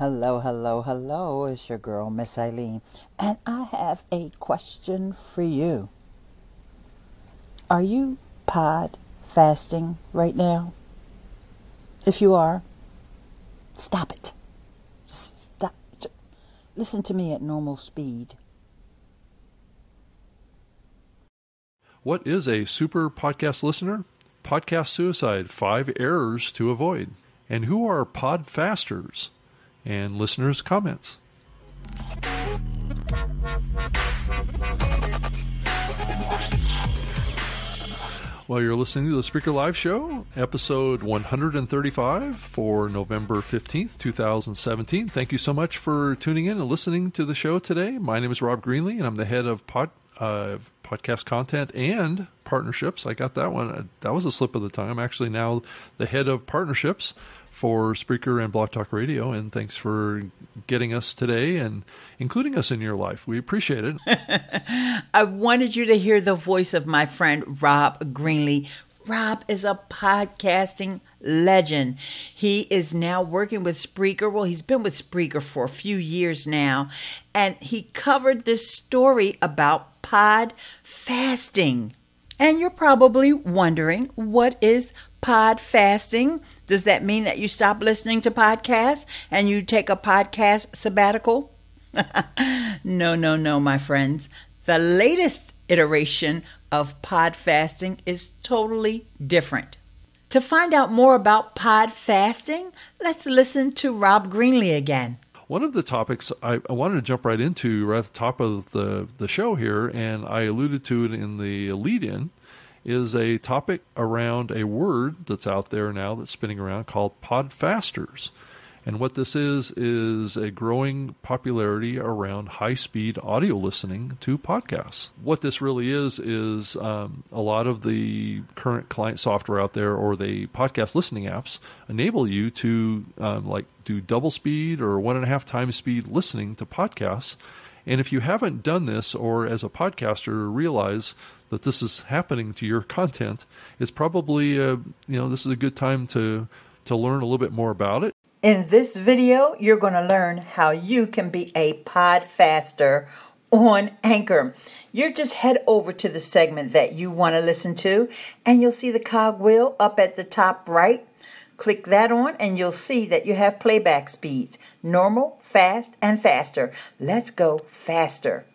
Hello, hello, hello. It's your girl, Miss Eileen. And I have a question for you. Are you pod fasting right now? If you are, stop it. Stop. Listen to me at normal speed. What is a super podcast listener? Podcast suicide, five errors to avoid. And who are podfasters? And listeners' comments. Well, you're listening to the Spreaker Live Show, episode 135 for November 15th, 2017. Thank you so much for tuning in and listening to the show today. My name is Rob Greenlee, and I'm the head of pod, uh, podcast content and partnerships. I got that one. That was a slip of the tongue. I'm actually now the head of partnerships for Spreaker and BlogTalkRadio. And thanks for getting us today and including us in your life. We appreciate it. I wanted you to hear the voice of my friend Rob Greenlee. Rob is a podcasting legend. He is now working with Spreaker. Well, he's been with Spreaker for a few years now, and he covered this story about pod fasting. And you're probably wondering what is pod fasting? Does that mean that you stop listening to podcasts and you take a podcast sabbatical? no, no, no, my friends. The latest iteration of pod fasting is totally different. To find out more about pod fasting, let's listen to Rob Greenlee again. One of the topics I, I, wanted to jump right into right at the top of the, the show here, and I alluded to it in the lead in, is a topic around a word that's out there now that's spinning around called podfasters. And what this is, is a growing popularity around high speed audio listening to podcasts. What this really is, is um, a lot of the current client software out there or the podcast listening apps enable you to um, like do double speed or one and a half times speed listening to podcasts. And if you haven't done this or as a podcaster realize that this is happening to your content, it's probably, uh, you know, this is a good time to, to learn a little bit more about it. In this video, you're going to learn how you can be a pod faster on Anchor. You just head over to the segment that you want to listen to, and you'll see the cogwheel up at the top right. Click that on, and you'll see that you have playback speeds normal, fast, and faster. Let's go faster.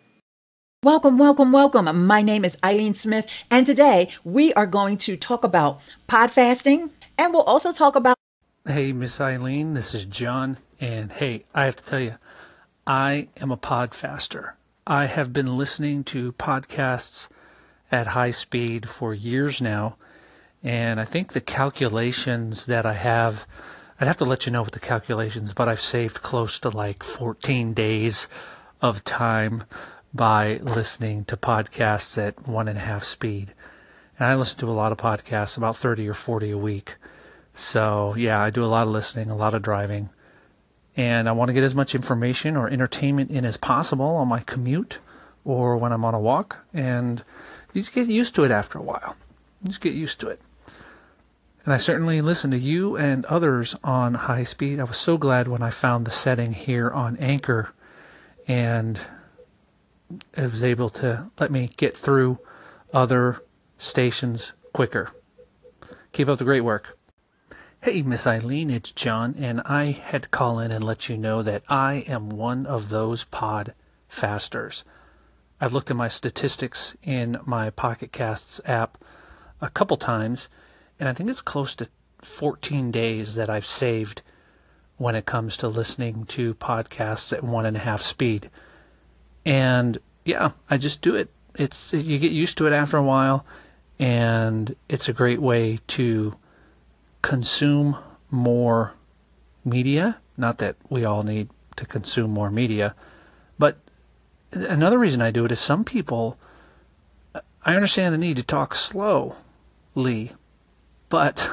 Welcome, welcome, welcome. My name is Eileen Smith, and today we are going to talk about podfasting, and we'll also talk about Hey, Miss Eileen, this is John, and hey, I have to tell you, I am a podfaster. I have been listening to podcasts at high speed for years now, and I think the calculations that I have, I'd have to let you know what the calculations, but I've saved close to like 14 days of time by listening to podcasts at one and a half speed. And I listen to a lot of podcasts, about 30 or 40 a week. So, yeah, I do a lot of listening, a lot of driving. And I want to get as much information or entertainment in as possible on my commute or when I'm on a walk. And you just get used to it after a while. You just get used to it. And I certainly listen to you and others on high speed. I was so glad when I found the setting here on Anchor and it was able to let me get through other stations quicker. Keep up the great work. Hey, Miss Eileen, it's John, and I had to call in and let you know that I am one of those pod fasters. I've looked at my statistics in my Pocket Casts app a couple times, and I think it's close to 14 days that I've saved when it comes to listening to podcasts at one and a half speed. And yeah, I just do it. It's you get used to it after a while, and it's a great way to consume more media. Not that we all need to consume more media, but another reason I do it is some people, I understand the need to talk slowly, but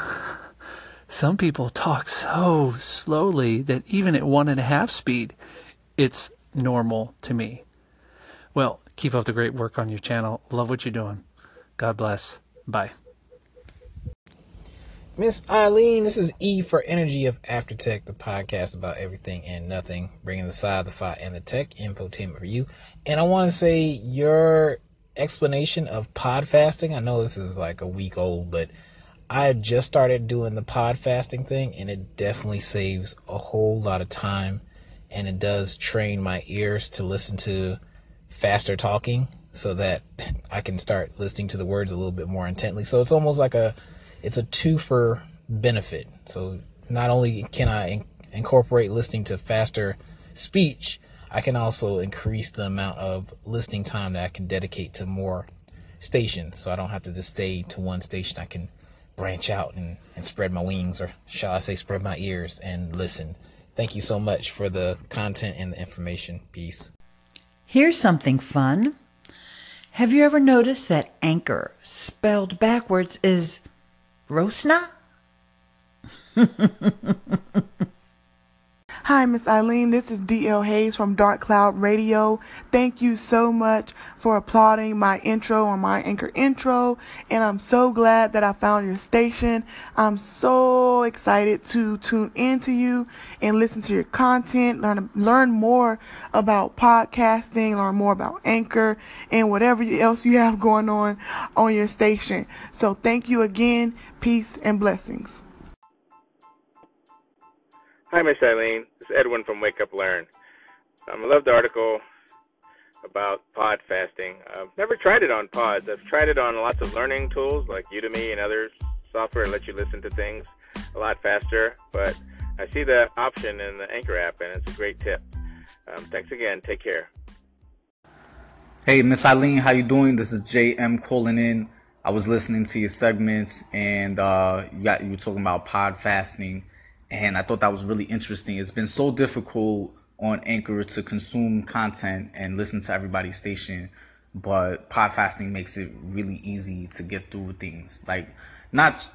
some people talk so slowly that even at one and a half speed, it's normal to me. Well, keep up the great work on your channel. Love what you're doing. God bless. Bye. Miss Eileen, this is E for Energy of After Tech, the podcast about everything and nothing, bringing the side, the fight, and the tech infotainment for you. And I want to say your explanation of pod fasting. I know this is like a week old, but I just started doing the pod fasting thing, and it definitely saves a whole lot of time, and it does train my ears to listen to faster talking, so that I can start listening to the words a little bit more intently. So it's almost like a it's a two for benefit. So not only can I in- incorporate listening to faster speech, I can also increase the amount of listening time that I can dedicate to more stations. So I don't have to just stay to one station. I can branch out and, and spread my wings, or shall I say, spread my ears and listen. Thank you so much for the content and the information. Peace. Here's something fun. Have you ever noticed that anchor spelled backwards is Rosna? Hi, Miss Eileen. This is DL Hayes from Dark Cloud Radio. Thank you so much for applauding my intro on my anchor intro. And I'm so glad that I found your station. I'm so excited to tune into you and listen to your content, learn, learn more about podcasting, learn more about anchor and whatever else you have going on on your station. So thank you again. Peace and blessings. Hi, Miss Eileen. This is Edwin from Wake Up Learn. Um, I love the article about pod fasting. I've never tried it on pods. I've tried it on lots of learning tools like Udemy and other software that let you listen to things a lot faster. But I see the option in the Anchor app, and it's a great tip. Um, thanks again. Take care. Hey, Miss Eileen, how you doing? This is JM calling in. I was listening to your segments, and uh, you got you were talking about pod fasting and I thought that was really interesting. It's been so difficult on Anchor to consume content and listen to everybody's station, but podfasting makes it really easy to get through things. Like not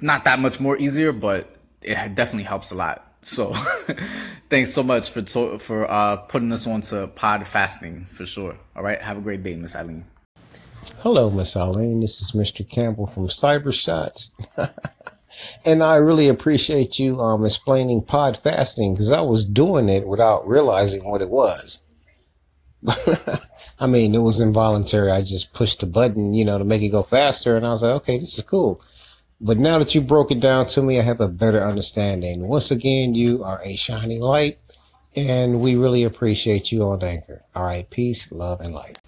not that much more easier, but it definitely helps a lot. So thanks so much for to- for uh, putting us on to pod fasting for sure. All right, have a great day, Miss Eileen. Hello, Miss Eileen. This is Mr. Campbell from Cyber Shots. and I really appreciate you um, explaining pod fasting because I was doing it without realizing what it was. I mean, it was involuntary. I just pushed the button, you know, to make it go faster, and I was like, okay, this is cool. But now that you broke it down to me, I have a better understanding. Once again, you are a shining light, and we really appreciate you on Anchor. All right, peace, love, and light.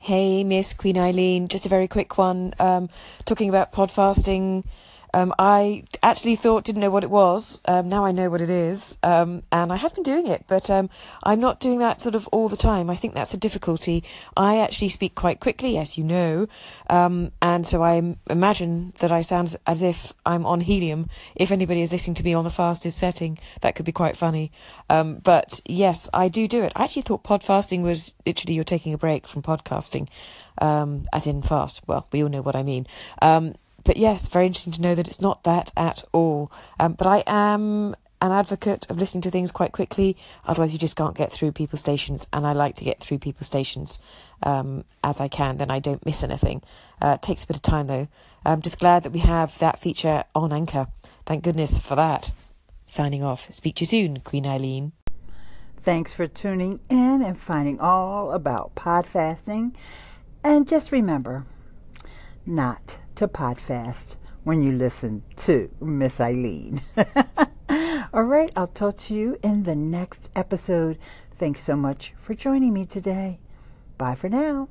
Hey, Miss Queen Eileen. Just a very quick one. Um, talking about pod fasting. Um, I actually thought, didn't know what it was. Um, now I know what it is. Um, and I have been doing it, but um, I'm not doing that sort of all the time. I think that's the difficulty. I actually speak quite quickly, as you know. Um, and so I imagine that I sound as if I'm on helium. If anybody is listening to me on the fastest setting, that could be quite funny. Um, but yes, I do do it. I actually thought pod fasting was literally you're taking a break from podcasting, as in fast. Well, we all know what I mean but yes, very interesting to know that it's not that at all. Um, but I am an advocate of listening to things quite quickly, otherwise, you just can't get through people's stations. And I like to get through people's stations um, as I can, then I don't miss anything. Uh, it takes a bit of time though. I'm just glad that we have that feature on Anchor. Thank goodness for that. Signing off. Speak to you soon, Queen Eileen. Thanks for tuning in and finding all about podfasting. And just remember, not to Podfast when you listen to Miss Eileen. All right, I'll talk to you in the next episode. Thanks so much for joining me today. Bye for now.